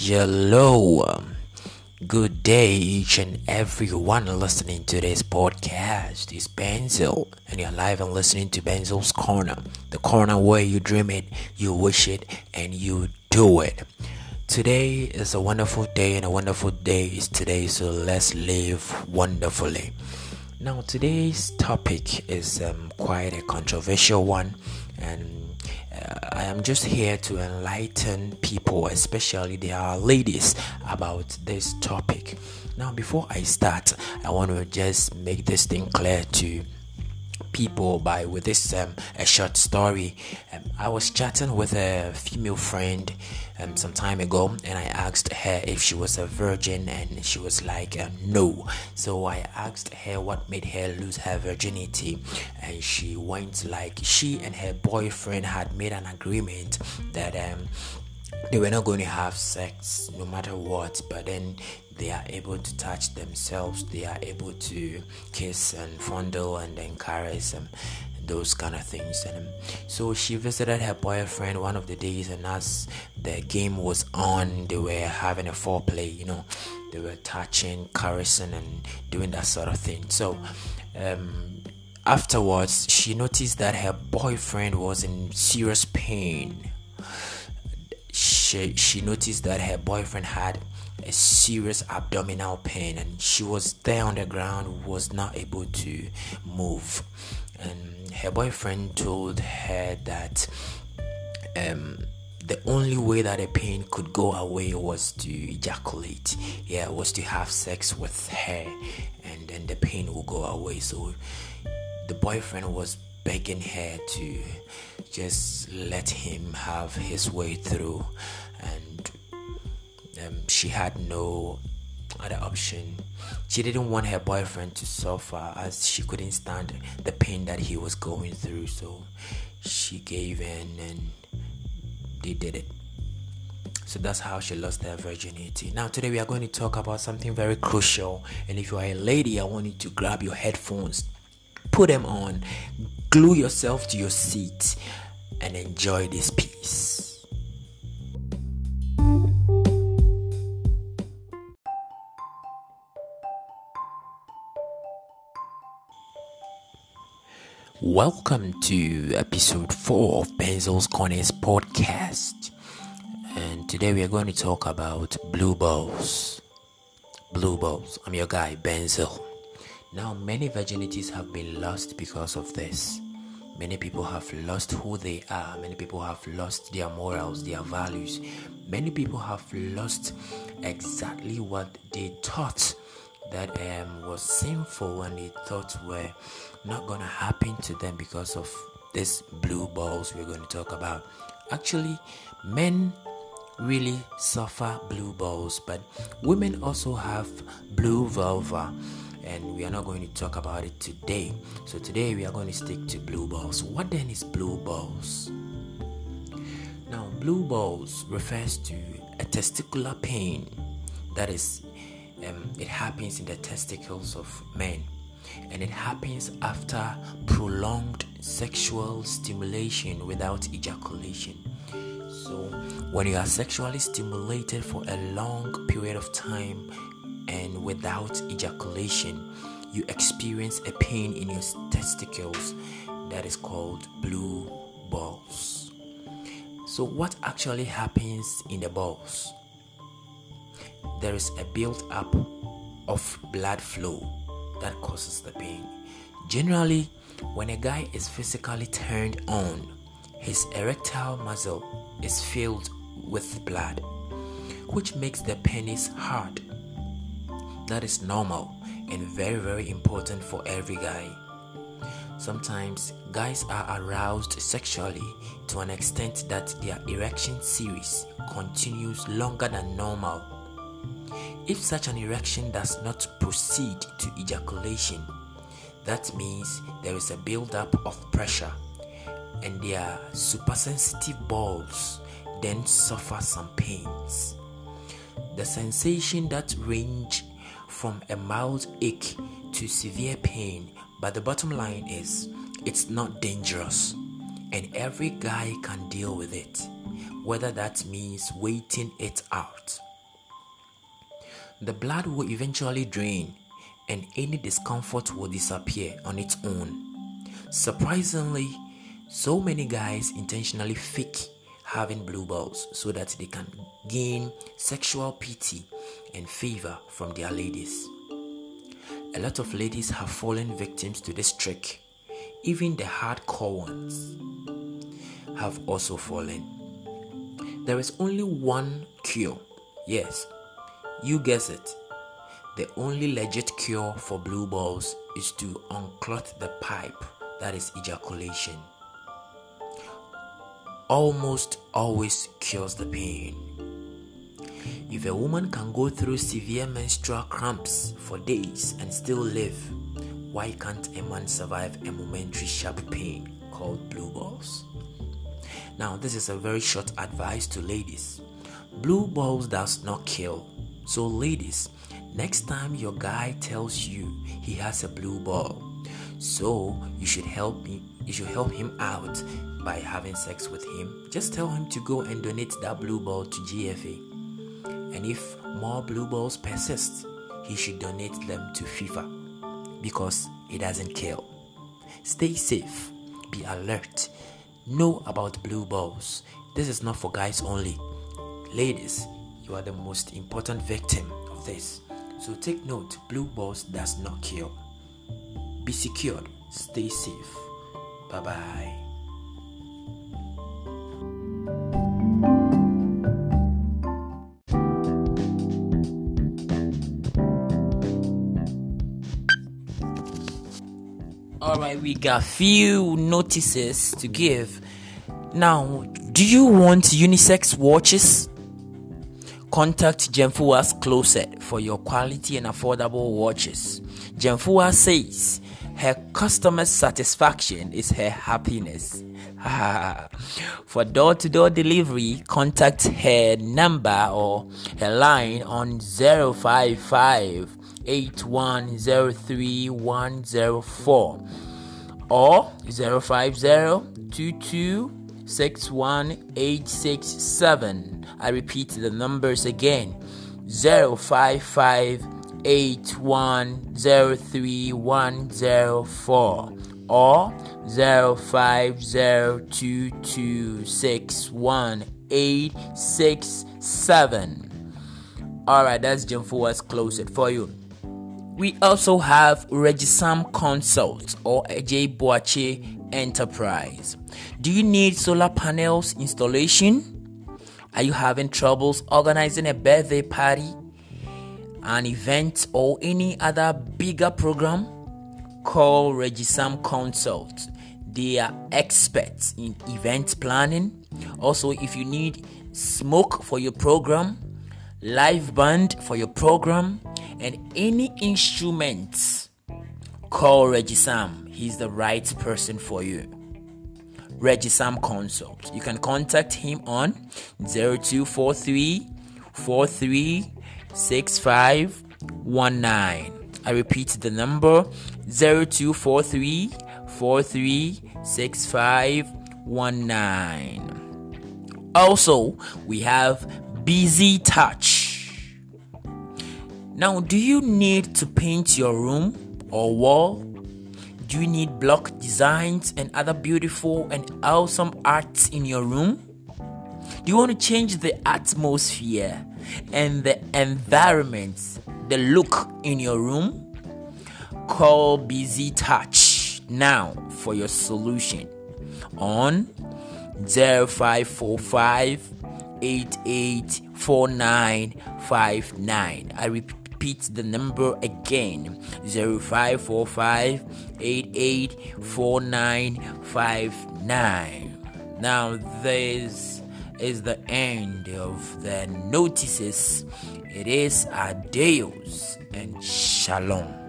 Hello, good day, each and everyone listening to this podcast. It's Benzel, and you're live and listening to Benzel's Corner, the corner where you dream it, you wish it, and you do it. Today is a wonderful day, and a wonderful day is today, so let's live wonderfully. Now, today's topic is um, quite a controversial one, and Uh, I am just here to enlighten people, especially their uh, ladies, about this topic. Now, before I start, I want to just make this thing clear to people by with this um, a short story. Um, I was chatting with a female friend um, some time ago, and I asked her if she was a virgin, and she was like, um, "No." So I asked her what made her lose her virginity, and she went like she and her boyfriend had made an agreement that um, they were not going to have sex no matter what, but then they are able to touch themselves, they are able to kiss and fondle and then caress and those kind of things. And um, so she visited her boyfriend one of the days, and as the game was on, they were having a foreplay, you know, they were touching, caressing, and doing that sort of thing. So, um, afterwards, she noticed that her boyfriend was in serious pain. She, she noticed that her boyfriend had a serious abdominal pain and she was there on the ground was not able to move. And her boyfriend told her that um, the only way that the pain could go away was to ejaculate. Yeah was to have sex with her and then the pain will go away. So the boyfriend was begging her to just let him have his way through um, she had no other option. She didn't want her boyfriend to suffer as she couldn't stand the pain that he was going through. So she gave in and they did it. So that's how she lost her virginity. Now, today we are going to talk about something very crucial. And if you are a lady, I want you to grab your headphones, put them on, glue yourself to your seat, and enjoy this piece. Welcome to episode 4 of Benzel's Corners podcast. And today we are going to talk about blue balls. Blue balls. I'm your guy, Benzel. Now, many virginities have been lost because of this. Many people have lost who they are. Many people have lost their morals, their values. Many people have lost exactly what they thought that um, was sinful and they thought were not gonna happen to them because of this blue balls we're going to talk about. Actually, men really suffer blue balls, but women also have blue vulva, and we are not going to talk about it today. So today we are going to stick to blue balls. What then is blue balls? Now, blue balls refers to a testicular pain that is um, it happens in the testicles of men and it happens after prolonged sexual stimulation without ejaculation. So, when you are sexually stimulated for a long period of time and without ejaculation, you experience a pain in your testicles that is called blue balls. So, what actually happens in the balls? There is a build up of blood flow that causes the pain. Generally, when a guy is physically turned on, his erectile muscle is filled with blood, which makes the penis hard. That is normal and very, very important for every guy. Sometimes guys are aroused sexually to an extent that their erection series continues longer than normal if such an erection does not proceed to ejaculation, that means there is a buildup of pressure and their supersensitive balls then suffer some pains. The sensation that range from a mild ache to severe pain, but the bottom line is it's not dangerous and every guy can deal with it, whether that means waiting it out the blood will eventually drain and any discomfort will disappear on its own. Surprisingly, so many guys intentionally fake having blue balls so that they can gain sexual pity and favor from their ladies. A lot of ladies have fallen victims to this trick. Even the hardcore ones have also fallen. There is only one cure. Yes, you guess it. The only legit cure for blue balls is to unclot the pipe, that is ejaculation. Almost always cures the pain. If a woman can go through severe menstrual cramps for days and still live, why can't a man survive a momentary sharp pain called blue balls? Now, this is a very short advice to ladies. Blue balls does not kill. So, ladies, next time your guy tells you he has a blue ball, so you should help me. You should help him out by having sex with him. Just tell him to go and donate that blue ball to GFA. And if more blue balls persist, he should donate them to FIFA because it doesn't kill. Stay safe, be alert, know about blue balls. This is not for guys only. Ladies, you are the most important victim of this. So take note blue balls does not kill. Be secured, stay safe. Bye bye. All right, we got few notices to give. Now, do you want unisex watches? Contact Gemfua's Closet for your quality and affordable watches. Gemfua says her customer satisfaction is her happiness. for door to door delivery, contact her number or her line on 055 8103104 or 050 I repeat the numbers again 055 8103104 or 050226187. Alright, that's Gemfua's Closet for you. We also have Regisam Consult or J Boache Enterprise. Do you need solar panels installation? Are you having troubles organizing a birthday party, an event, or any other bigger program? Call Regisam Consult. They are experts in event planning. Also, if you need smoke for your program, live band for your program, and any instruments, call Regisam. He's the right person for you. Regisam Consult. You can contact him on 0243 436519. I repeat the number 0243 436519. Also, we have Busy Touch now, do you need to paint your room or wall? Do you need block designs and other beautiful and awesome arts in your room? Do you want to change the atmosphere and the environment, the look in your room? Call Busy Touch now for your solution on 0545 884959. I repeat repeat the number again 0545 884959. Now, this is the end of the notices. It is adios and shalom.